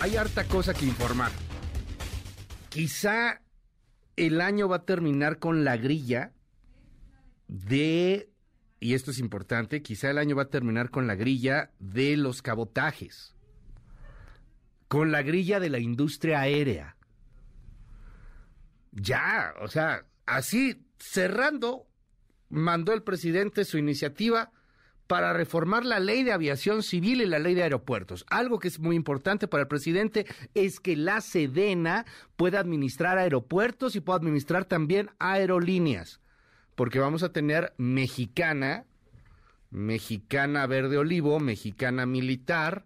hay harta cosa que informar. Quizá el año va a terminar con la grilla de, y esto es importante, quizá el año va a terminar con la grilla de los cabotajes, con la grilla de la industria aérea. Ya, o sea, así cerrando, mandó el presidente su iniciativa para reformar la ley de aviación civil y la ley de aeropuertos. Algo que es muy importante para el presidente es que la Sedena pueda administrar aeropuertos y pueda administrar también aerolíneas, porque vamos a tener mexicana, mexicana verde olivo, mexicana militar,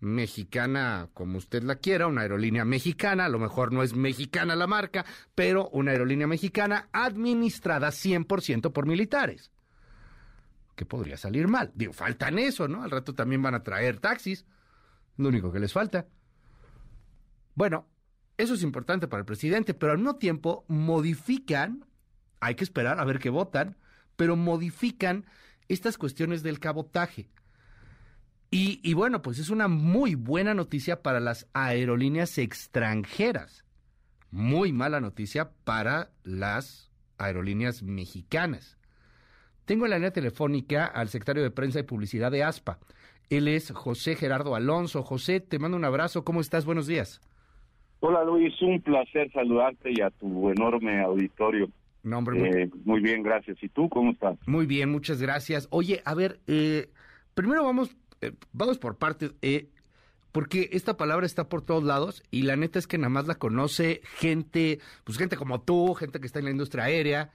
mexicana como usted la quiera, una aerolínea mexicana, a lo mejor no es mexicana la marca, pero una aerolínea mexicana administrada 100% por militares que podría salir mal. Digo, faltan eso, ¿no? Al rato también van a traer taxis. Lo único que les falta. Bueno, eso es importante para el presidente, pero al mismo tiempo modifican, hay que esperar a ver qué votan, pero modifican estas cuestiones del cabotaje. Y, y bueno, pues es una muy buena noticia para las aerolíneas extranjeras. Muy mala noticia para las aerolíneas mexicanas. Tengo en la línea telefónica al secretario de Prensa y Publicidad de ASPA. Él es José Gerardo Alonso. José, te mando un abrazo. ¿Cómo estás? Buenos días. Hola Luis, un placer saludarte y a tu enorme auditorio. No, hombre, muy... Eh, muy bien, gracias. ¿Y tú cómo estás? Muy bien, muchas gracias. Oye, a ver, eh, primero vamos, eh, vamos por partes, eh, porque esta palabra está por todos lados y la neta es que nada más la conoce gente, pues gente como tú, gente que está en la industria aérea,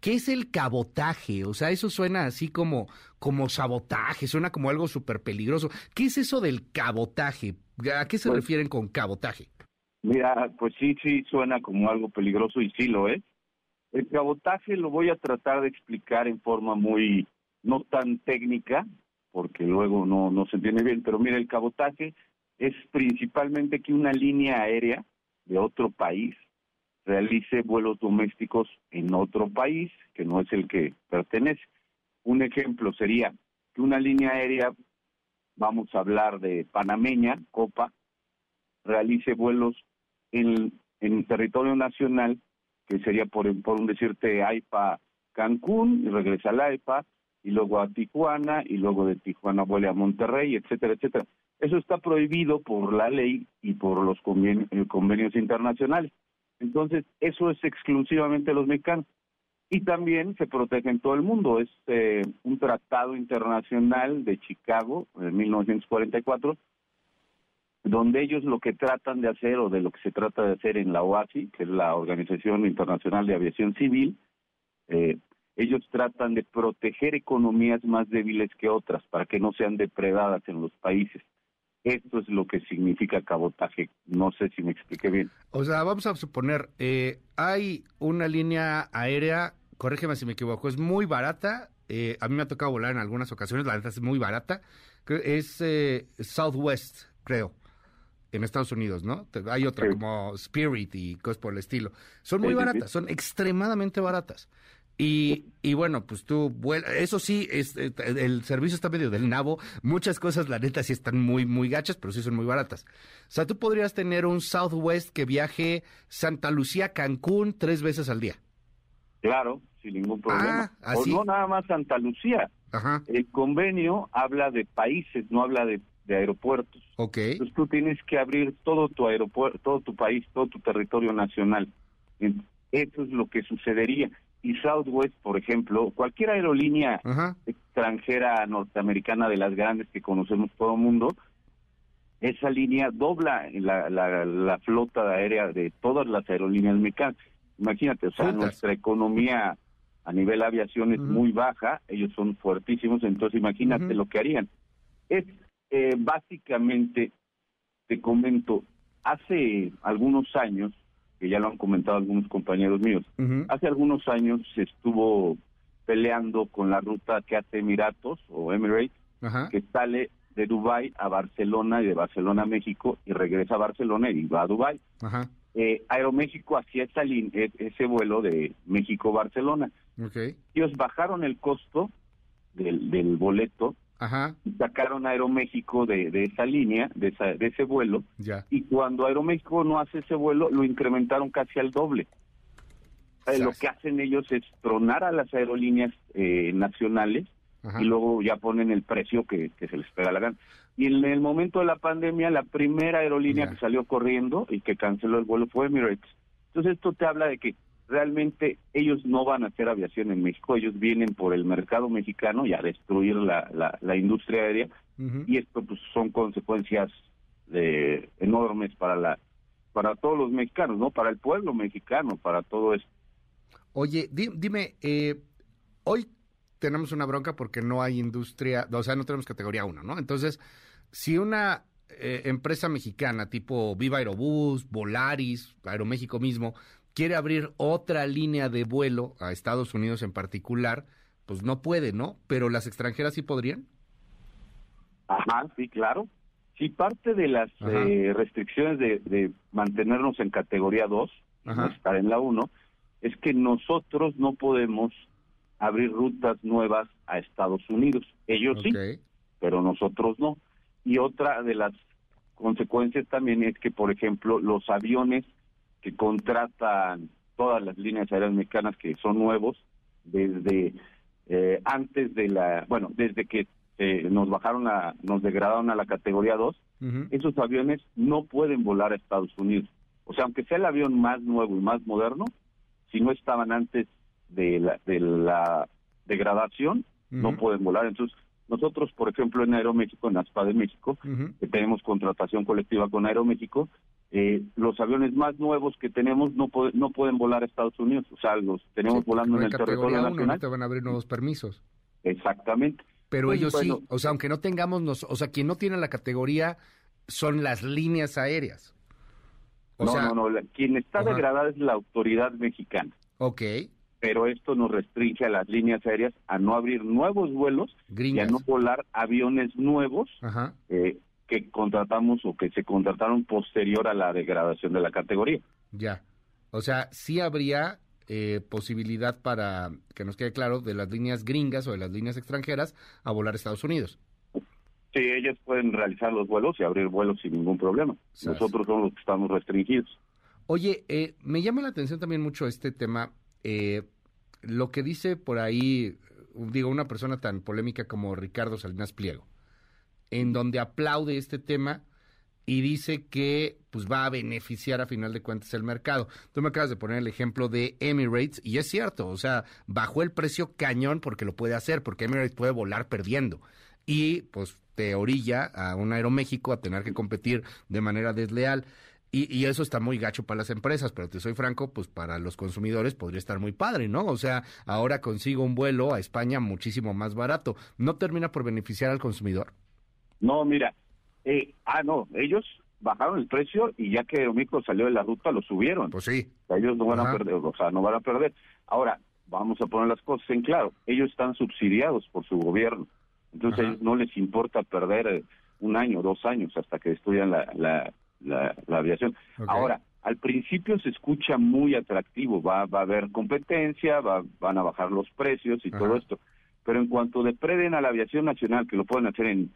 ¿Qué es el cabotaje? O sea, eso suena así como, como sabotaje, suena como algo súper peligroso. ¿Qué es eso del cabotaje? ¿A qué se Pues- refieren con cabotaje? Mira, pues sí, sí, suena como algo peligroso y sí lo es. El cabotaje lo voy a tratar de explicar en forma muy, no tan técnica, porque luego no, no se entiende bien, pero mira, el cabotaje es principalmente que una línea aérea de otro país realice vuelos domésticos en otro país que no es el que pertenece. Un ejemplo sería que una línea aérea, vamos a hablar de panameña, Copa, realice vuelos en, en territorio nacional, que sería por, por un decirte AIPA Cancún, y regresa al AIPA, y luego a Tijuana, y luego de Tijuana vuelve a Monterrey, etcétera, etcétera. Eso está prohibido por la ley y por los conven- eh, convenios internacionales. Entonces, eso es exclusivamente los mexicanos. Y también se protege en todo el mundo. Es eh, un tratado internacional de Chicago, en 1944, donde ellos lo que tratan de hacer, o de lo que se trata de hacer en la OASI, que es la Organización Internacional de Aviación Civil, eh, ellos tratan de proteger economías más débiles que otras para que no sean depredadas en los países. Esto es lo que significa cabotaje. No sé si me expliqué bien. O sea, vamos a suponer, eh, hay una línea aérea, corrígeme si me equivoco, es muy barata. eh, a mí me ha tocado volar en algunas ocasiones, la neta es muy barata. Es eh, Southwest, creo, en Estados Unidos, ¿no? Hay otra Sí. como Spirit y cosas por el estilo. Son muy Sí, sí, sí. baratas, son extremadamente baratas. Y, y bueno, pues tú, eso sí, es, eh, el servicio está medio del nabo. Muchas cosas, la neta, sí están muy, muy gachas, pero sí son muy baratas. O sea, tú podrías tener un Southwest que viaje Santa Lucía, Cancún, tres veces al día. Claro, sin ningún problema. Ah, ¿así? O no nada más Santa Lucía. Ajá, El convenio habla de países, no habla de, de aeropuertos. ok. Entonces tú tienes que abrir todo tu aeropuerto, todo tu país, todo tu territorio nacional. Eso es lo que sucedería. Y Southwest, por ejemplo, cualquier aerolínea Ajá, extranjera norteamericana de las grandes que conocemos todo el mundo, esa línea dobla la, la, la flota aérea de todas las aerolíneas mexicanas. Imagínate, o sea, Juntas. nuestra economía a nivel aviación es muy baja, ellos son fuertísimos, entonces imagínate lo que harían. Es eh, básicamente, te comento, hace algunos años, que ya lo han comentado algunos compañeros míos, Hace algunos años se estuvo peleando con la ruta que hace Emiratos o Emirates, que sale de Dubai a Barcelona y de Barcelona a México y regresa a Barcelona y va a Dubai. ajá, Eh, Aeroméxico hacía esa e- ese vuelo de México-Barcelona. ok, Ellos bajaron el costo del, del boleto Ajá. sacaron a Aeroméxico de, de esa línea, de, esa, de ese vuelo, Ya. y cuando Aeroméxico no hace ese vuelo, lo incrementaron casi al doble. O sea, lo que hacen ellos es tronar a las aerolíneas eh, nacionales Ajá. y luego ya ponen el precio que, que se les pega la gana. Y en el momento de la pandemia, la primera aerolínea Ya. que salió corriendo y que canceló el vuelo fue Emirates. Entonces esto te habla de que realmente ellos no van a hacer aviación en México, ellos vienen por el mercado mexicano y a destruir la, la, la industria aérea y esto pues son consecuencias de, enormes para la para todos los mexicanos, ¿no? Para el pueblo mexicano, para todo esto. Oye, di- dime, eh, hoy tenemos una bronca porque no hay industria, o sea, no tenemos categoría 1, ¿no? Entonces, si una eh, empresa mexicana tipo Viva Aerobús, Volaris, Aeroméxico mismo, quiere abrir otra línea de vuelo a Estados Unidos en particular, pues no puede, ¿no? Pero las extranjeras sí podrían. Ajá, sí, claro. Si parte de las eh, restricciones de, de mantenernos en categoría 2, Ajá. no estar en la 1, es que nosotros no podemos abrir rutas nuevas a Estados Unidos. Ellos sí, pero nosotros no. Y otra de las consecuencias también es que, por ejemplo, los aviones que contratan todas las líneas aéreas mexicanas que son nuevos, desde eh, antes de la, bueno, desde que eh, nos bajaron a, nos degradaron a la categoría 2, Ujú. esos aviones no pueden volar a Estados Unidos. O sea, aunque sea el avión más nuevo y más moderno, si no estaban antes de la, de la degradación, no pueden volar. Entonces, nosotros, por ejemplo, en Aeroméxico, en ASPA de México, que tenemos contratación colectiva con Aeroméxico, eh, los aviones más nuevos que tenemos no, puede- no pueden volar a Estados Unidos. O sea, los tenemos Sí, volando en el territorio 1, nacional. no te van a abrir nuevos permisos. Exactamente. Pero Pues, ellos bueno. sí, o sea, aunque no tengamos, nos, o sea, quien no tiene la categoría son las líneas aéreas. O no, sea, no, no. la- quien está Ajá. degradada es la autoridad mexicana. ok, Pero esto nos restringe a las líneas aéreas a no abrir nuevos vuelos y a no volar aviones nuevos Ajá. eh, que contratamos o que se contrataron posterior a la degradación de la categoría. Ya. O sea, sí habría eh, posibilidad para que nos quede claro de las líneas gringas o de las líneas extranjeras a volar a Estados Unidos. Sí, ellas pueden realizar los vuelos y abrir vuelos sin ningún problema. Nosotros somos los que estamos restringidos. Oye, eh, me llama la atención también mucho este tema, eh, lo que dice por ahí, digo, una persona tan polémica como Ricardo Salinas Pliego, en donde aplaude este tema y dice que pues va a beneficiar a final de cuentas el mercado. Tú me acabas de poner el ejemplo de Emirates y es cierto, o sea, bajó el precio cañón porque lo puede hacer, porque Emirates puede volar perdiendo y pues te orilla a un Aeroméxico a tener que competir de manera desleal. Y, y eso está muy gacho para las empresas, pero te soy franco, pues para los consumidores podría estar muy padre, ¿no? O sea, ahora consigo un vuelo a España muchísimo más barato. ¿No termina por beneficiar al consumidor? No, mira, eh, ah, no, ellos bajaron el precio y ya que Aeroméxico salió de la ruta lo subieron. Pues sí. Ellos no van Ajá. a perder, o sea, no van a perder. Ahora, vamos a poner las cosas en claro. Ellos están subsidiados por su gobierno. Entonces, Ajá. no les importa perder eh, un año, dos años hasta que estudian la, la, la, la aviación. Ahora, al principio se escucha muy atractivo, va, va a haber competencia, va, van a bajar los precios y Ajá. todo esto. Pero en cuanto depreden a la aviación nacional, que lo pueden hacer en,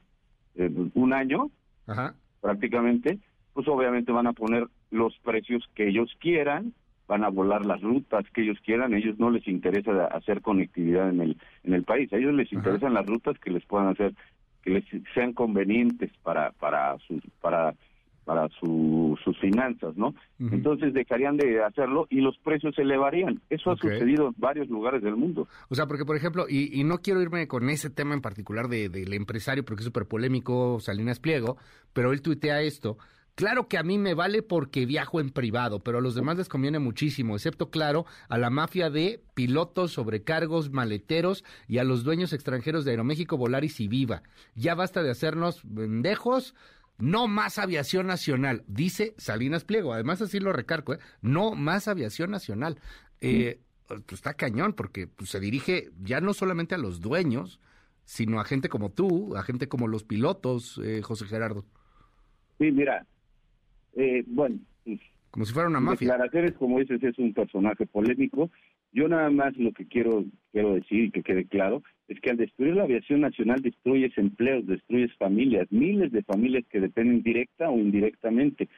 en un año, Ajá. prácticamente, pues obviamente van a poner los precios que ellos quieran, van a volar las rutas que ellos quieran, a ellos no les interesa hacer conectividad en el en el país, a ellos les Ajá. interesan las rutas que les puedan hacer que les sean convenientes para para para para su- sus finanzas, ¿no? Entonces dejarían de hacerlo y los precios se elevarían. Eso ha sucedido en varios lugares del mundo. O sea, porque por ejemplo, y, y no quiero irme con ese tema en particular de- del empresario, porque es súper polémico, Salinas Pliego, pero él tuitea esto. Claro que a mí me vale porque viajo en privado, pero a los demás les conviene muchísimo, excepto, claro, a la mafia de pilotos, sobrecargos, maleteros y a los dueños extranjeros de Aeroméxico, Volaris y Viva. Ya basta de hacernos pendejos. No más aviación nacional, dice Salinas Pliego. Además, así lo recargo, ¿eh? No más aviación nacional. Eh, pues está cañón, porque pues, se dirige ya no solamente a los dueños, sino a gente como tú, a gente como los pilotos, eh, José Gerardo. Sí, mira, eh, bueno, pues, Como si fuera una mafia. declaraciones, como dices, es un personaje polémico Yo nada más lo que quiero quiero decir y que quede claro es que al destruir la aviación nacional destruyes empleos, destruyes familias, miles de familias que dependen directa o indirectamente.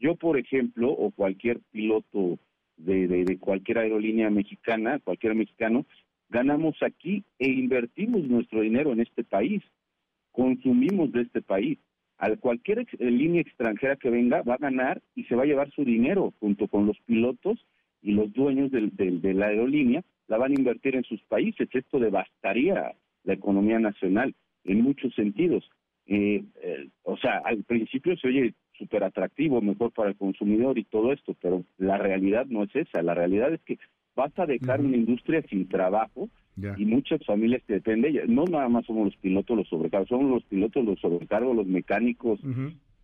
Yo, por ejemplo, o cualquier piloto de, de, cualquier aerolínea mexicana, cualquier mexicano, ganamos aquí e invertimos nuestro dinero en este país, consumimos de este país. Al cualquier eh, línea extranjera que venga va a ganar y se va a llevar su dinero junto con los pilotos y los dueños del, de la aerolínea la van a invertir en sus países. Esto devastaría la economía nacional en muchos sentidos. Eh, eh, o sea, al principio se oye súper atractivo, mejor para el consumidor y todo esto, pero la realidad no es esa. La realidad es que vas a dejar una industria sin trabajo y muchas familias que dependen de ella. No nada más somos los pilotos los sobrecargos, somos los pilotos los sobrecargos, los mecánicos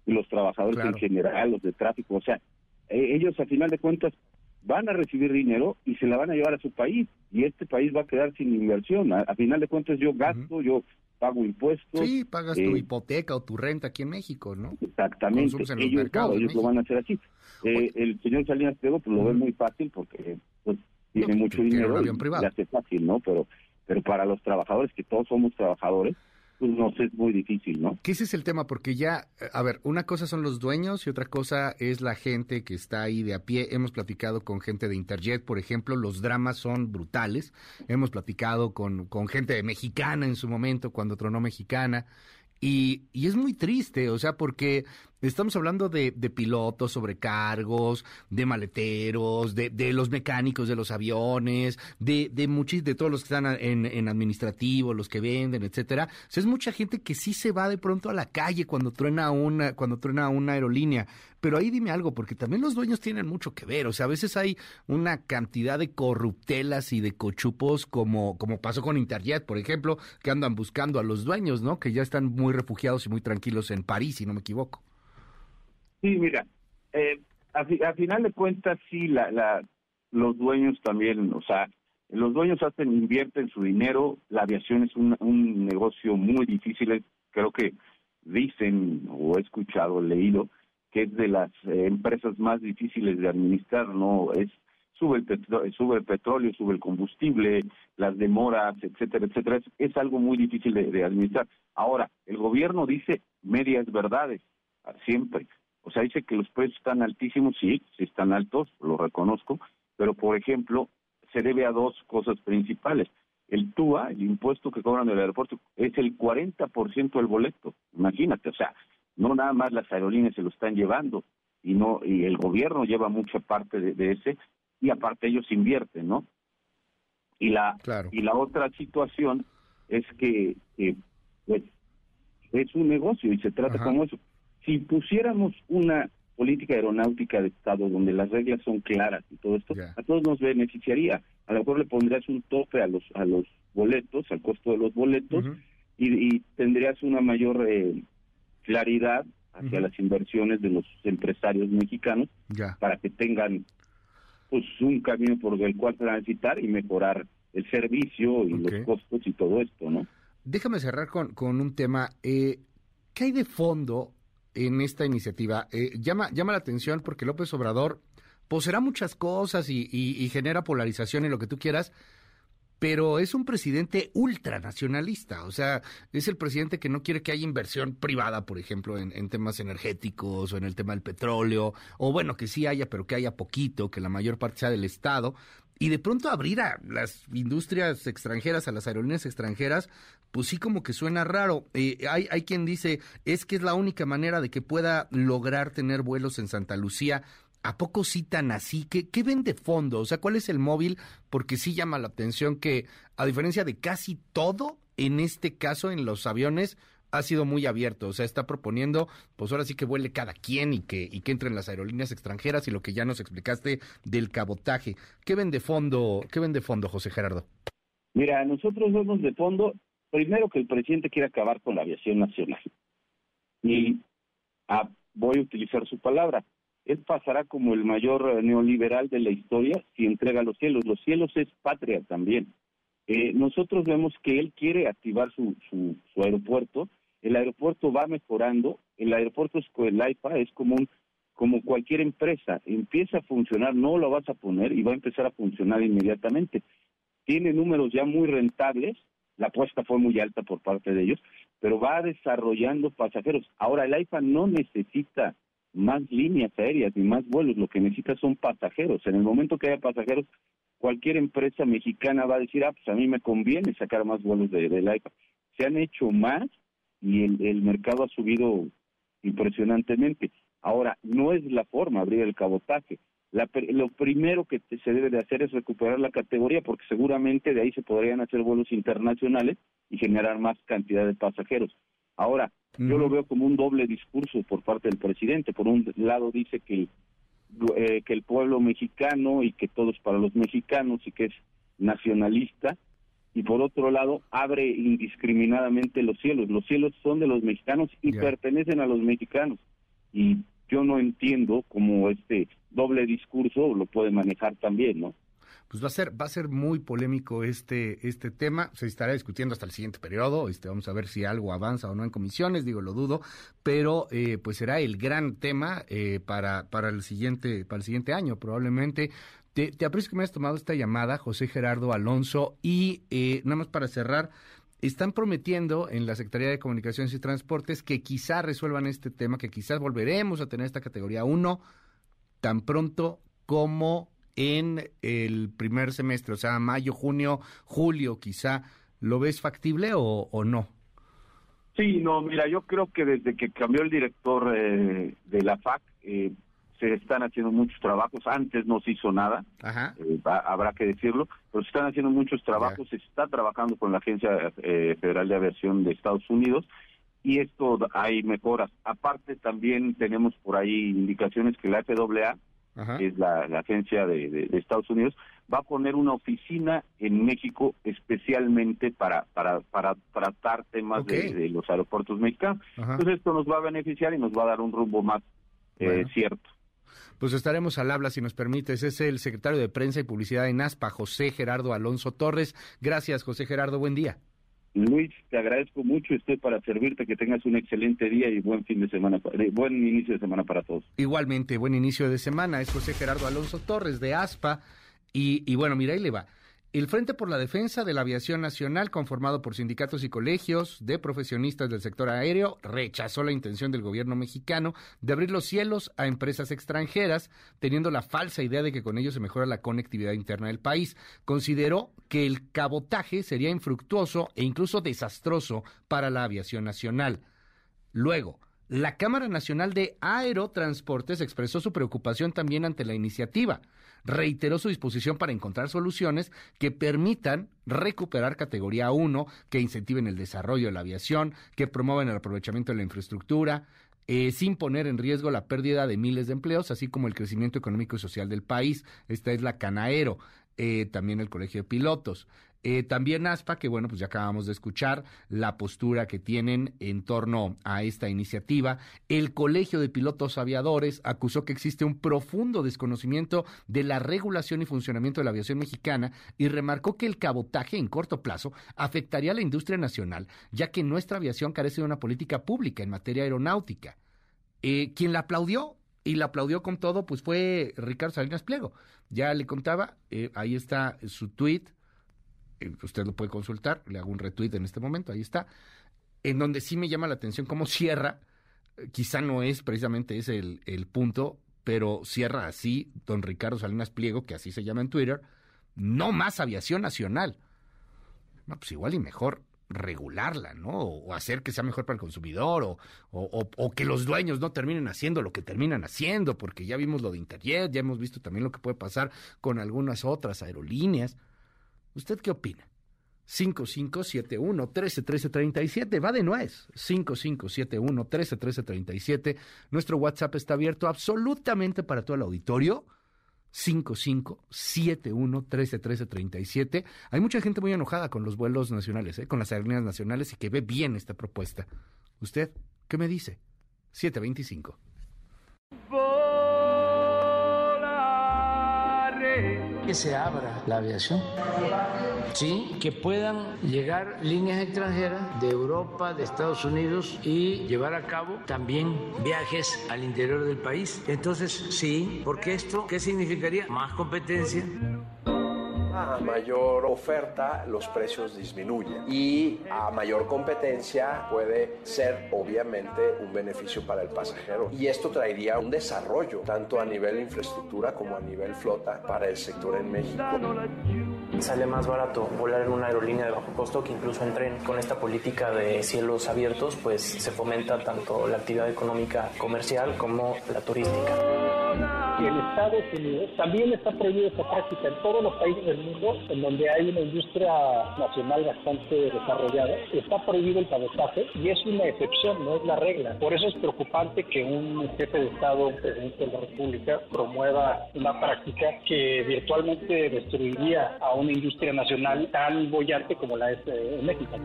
y los trabajadores en general, los de tráfico. O sea, e, ellos a final de cuentas van a recibir dinero y se la van a llevar a su país y este país va a quedar sin inversión. A, final de cuentas yo gasto, yo pago impuestos. Sí, pagas tu eh, hipoteca o tu renta aquí en México, ¿no? Exactamente. Ellos, ellos lo van a hacer así. Eh, el señor Salinas Pliego pues, lo ve muy fácil porque pues tiene mucho dinero y le hace fácil, ¿no? Pero pero para los trabajadores, que todos somos trabajadores, no sé, es muy difícil, ¿no? Que ese es el tema, porque ya, a ver, una cosa son los dueños y otra cosa es la gente que está ahí de a pie. Hemos platicado con gente de Interjet, por ejemplo, los dramas son brutales. Hemos platicado con, con gente mexicana en su momento, cuando tronó mexicana. Y, y, es muy triste, o sea, porque estamos hablando de, de pilotos, sobrecargos, de maleteros, de, de, los mecánicos de los aviones, de, muchos, de todos los que están en, en administrativo, los que venden, etcétera. O sea, es mucha gente que sí se va de pronto a la calle cuando truena una, cuando truena una aerolínea. Pero ahí dime algo, porque también los dueños tienen mucho que ver. O sea, a veces hay una cantidad de corruptelas y de cochupos, como, como pasó con Interjet, por ejemplo, que andan buscando a los dueños, ¿no? Que ya están muy refugiados y muy tranquilos en París, si no me equivoco. Sí, mira, eh, a, final de cuentas, sí, la, la, los dueños también, o sea, los dueños hacen, invierten su dinero, la aviación es un, un negocio muy difícil, creo que dicen, o he escuchado, leído, que es de las eh, empresas más difíciles de administrar, ¿no? Es sube el, sube el petróleo, sube el combustible, las demoras, etcétera, etcétera. Es, algo muy difícil de, administrar. Ahora, el gobierno dice medias verdades, siempre. O sea, dice que los precios están altísimos, sí, sí están altos, lo reconozco, pero por ejemplo, se debe a dos cosas principales. El TUA, el impuesto que cobran del aeropuerto, es el 40% del boleto. Imagínate, o sea, no nada más las aerolíneas se lo están llevando y no y el gobierno lleva mucha parte de, ese y aparte ellos invierten, ¿no? Y la y la otra situación es que pues, es un negocio y se trata como eso. Si pusiéramos una política aeronáutica de Estado donde las reglas son claras y todo esto, a todos nos beneficiaría. A lo mejor le pondrías un tope a los a los boletos, al costo de los boletos y, y, tendrías una mayor eh, claridad hacia las inversiones de los empresarios mexicanos para que tengan pues un camino por el cual transitar y mejorar el servicio y los costos y todo esto, ¿no? Déjame cerrar con, con un tema. Eh, ¿Qué hay de fondo en esta iniciativa? Eh, llama, llama la atención porque López Obrador posera muchas cosas y, y genera polarización y lo que tú quieras, pero es un presidente ultranacionalista, o sea, es el presidente que no quiere que haya inversión privada, por ejemplo, en, temas energéticos o en el tema del petróleo, o bueno, que sí haya, pero que haya poquito, que la mayor parte sea del Estado, y de pronto abrir a las industrias extranjeras, a las aerolíneas extranjeras, pues sí como que suena raro. Eh, hay, hay quien dice, es que es la única manera de que pueda lograr tener vuelos en Santa Lucía ¿A poco sí tan así? ¿Qué, ¿Qué ven de fondo? O sea, ¿cuál es el móvil? Porque sí llama la atención que, a diferencia de casi todo, en este caso, en los aviones, ha sido muy abierto. O sea, está proponiendo, pues ahora sí que vuele cada quien y que, y que entren las aerolíneas extranjeras y lo que ya nos explicaste del cabotaje. ¿Qué ven de fondo, qué ven de fondo, José Gerardo? Mira, nosotros vemos de fondo, primero que el presidente quiere acabar con la aviación nacional. Y ah, voy a utilizar su palabra, él pasará como el mayor eh, neoliberal de la historia si entrega los cielos. Los cielos es patria también. Eh, nosotros vemos que él quiere activar su, su, aeropuerto. El aeropuerto va mejorando. El aeropuerto Escoelaipa es como un como cualquier empresa, empieza a funcionar, no lo vas a poner y va a empezar a funcionar inmediatamente. Tiene números ya muy rentables, la apuesta fue muy alta por parte de ellos, pero va desarrollando pasajeros. Ahora, el AIFA no necesita más líneas aéreas ni más vuelos, lo que necesita son pasajeros. En el momento que haya pasajeros, cualquier empresa mexicana va a decir, ah, pues a mí me conviene sacar más vuelos de, del AIFA. Se han hecho más y el, el mercado ha subido impresionantemente. Ahora, no es la forma abrir el cabotaje. La, lo primero que se debe de hacer es recuperar la categoría porque seguramente de ahí se podrían hacer vuelos internacionales y generar más cantidad de pasajeros. Ahora, yo lo veo como un doble discurso por parte del presidente. Por un lado dice que, eh, que el pueblo mexicano y que todo es para los mexicanos y que es nacionalista, y por otro lado abre indiscriminadamente los cielos. Los cielos son de los mexicanos y pertenecen a los mexicanos. Y yo no entiendo cómo este doble discurso lo puede manejar también, ¿no? Pues va a ser va a ser muy polémico este este tema, se estará discutiendo hasta el siguiente periodo, este vamos a ver si algo avanza o no en comisiones, digo lo dudo, pero eh, pues será el gran tema eh, para para el siguiente para el siguiente año probablemente. Te, te aprecio que me hayas tomado esta llamada, José Gerardo Alonso, y eh, nada más para cerrar, están prometiendo en la Secretaría de Comunicaciones y Transportes que quizá resuelvan este tema, que quizás volveremos a tener esta categoría 1 tan pronto como en el primer semestre, o sea, mayo, junio, julio, quizá. ¿Lo ves factible o, no? Sí, no, mira, yo creo que desde que cambió el director eh, de la FAC, eh, se están haciendo muchos trabajos. Antes no se hizo nada, eh, habrá que decirlo, pero se están haciendo muchos trabajos. Se está trabajando con la Agencia eh, Federal de Aviación de Estados Unidos y esto hay mejoras. Aparte, también tenemos por ahí indicaciones que la FAA, que es la, agencia de, Estados Unidos, va a poner una oficina en México especialmente para para para tratar temas de, los aeropuertos mexicanos. Entonces esto nos va a beneficiar y nos va a dar un rumbo más eh, cierto. Pues estaremos al habla, si nos permites. Es el secretario de Prensa y Publicidad en ASPA, José Gerardo Alonso Torres. Gracias, José Gerardo. Buen día. Luis, te agradezco mucho. Estoy para servirte. Que tengas un excelente día y buen fin de semana, eh, buen inicio de semana para todos. Igualmente, buen inicio de semana. Es José Gerardo Alonso Torres de ASPA. Y, y bueno, mira, ahí le va. El Frente por la Defensa de la Aviación Nacional, conformado por sindicatos y colegios de profesionistas del sector aéreo, rechazó la intención del gobierno mexicano de abrir los cielos a empresas extranjeras, teniendo la falsa idea de que con ello se mejora la conectividad interna del país. Consideró que el cabotaje sería infructuoso e incluso desastroso para la aviación nacional. Luego, la Cámara Nacional de Aerotransportes expresó su preocupación también ante la iniciativa. Reiteró su disposición para encontrar soluciones que permitan recuperar categoría 1, que incentiven el desarrollo de la aviación, que promuevan el aprovechamiento de la infraestructura, eh, sin poner en riesgo la pérdida de miles de empleos, así como el crecimiento económico y social del país. Esta es la Canaero, eh, también el Colegio de Pilotos. Eh, también ASPA, que bueno, pues ya acabamos de escuchar la postura que tienen en torno a esta iniciativa. El Colegio de Pilotos Aviadores acusó que existe un profundo desconocimiento de la regulación y funcionamiento de la aviación mexicana y remarcó que el cabotaje en corto plazo afectaría a la industria nacional, ya que nuestra aviación carece de una política pública en materia aeronáutica. Eh, quien la aplaudió y la aplaudió con todo, pues fue Ricardo Salinas Pliego. Ya le contaba, eh, ahí está su tweet eh, usted lo puede consultar, le hago un retweet en este momento, ahí está, en donde sí me llama la atención cómo cierra, eh, quizá no es precisamente ese el, el punto, pero cierra así don Ricardo Salinas Pliego, que así se llama en Twitter, no más aviación nacional. No, pues igual y mejor regularla, ¿no? O hacer que sea mejor para el consumidor, o, que los dueños no terminen haciendo lo que terminan haciendo, porque ya vimos lo de Interjet, ya hemos visto también lo que puede pasar con algunas otras aerolíneas. ¿Usted qué opina? 5571-131337, va de nuez. 5571-131337. Nuestro WhatsApp está abierto absolutamente para todo el auditorio. 5571-131337. Hay mucha gente muy enojada con los vuelos nacionales, ¿eh? con las aerolíneas nacionales y que ve bien esta propuesta. ¿Usted qué me dice? 725. Volaré que se abra la aviación. Sí, que puedan llegar líneas extranjeras de Europa, de Estados Unidos y llevar a cabo también viajes al interior del país. Entonces, sí, porque esto, ¿qué significaría? Más competencia a mayor oferta los precios disminuyen y a mayor competencia puede ser obviamente un beneficio para el pasajero y esto traería un desarrollo tanto a nivel infraestructura como a nivel flota para el sector en México. Sale más barato volar en una aerolínea de bajo costo que incluso en tren. Con esta política de cielos abiertos pues se fomenta tanto la actividad económica comercial como la turística y en Estados Unidos también está prohibida esta práctica en todos los países del mundo en donde hay una industria nacional bastante desarrollada. Está prohibido el cabotaje y es una excepción, no es la regla. Por eso es preocupante que un jefe de Estado, presidente de la República, promueva una práctica que virtualmente destruiría a una industria nacional tan bollante como la es eh, en México.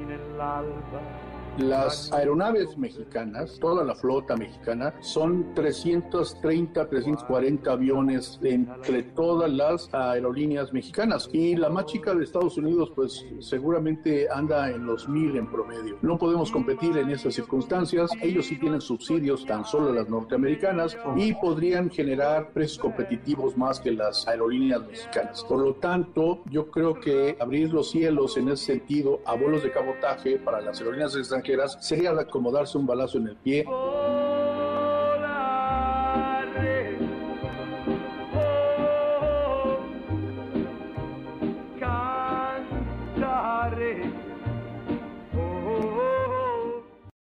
Las aeronaves mexicanas, toda la flota mexicana, son 330, 340 aviones entre todas las aerolíneas mexicanas. Y la más chica de Estados Unidos, pues seguramente anda en los mil en promedio. No podemos competir en esas circunstancias. Ellos sí tienen subsidios, tan solo las norteamericanas, y podrían generar precios competitivos más que las aerolíneas mexicanas. Por lo tanto, yo creo que abrir los cielos en ese sentido a vuelos de cabotaje para las aerolíneas extranjeras sería acomodarse un balazo en el pie.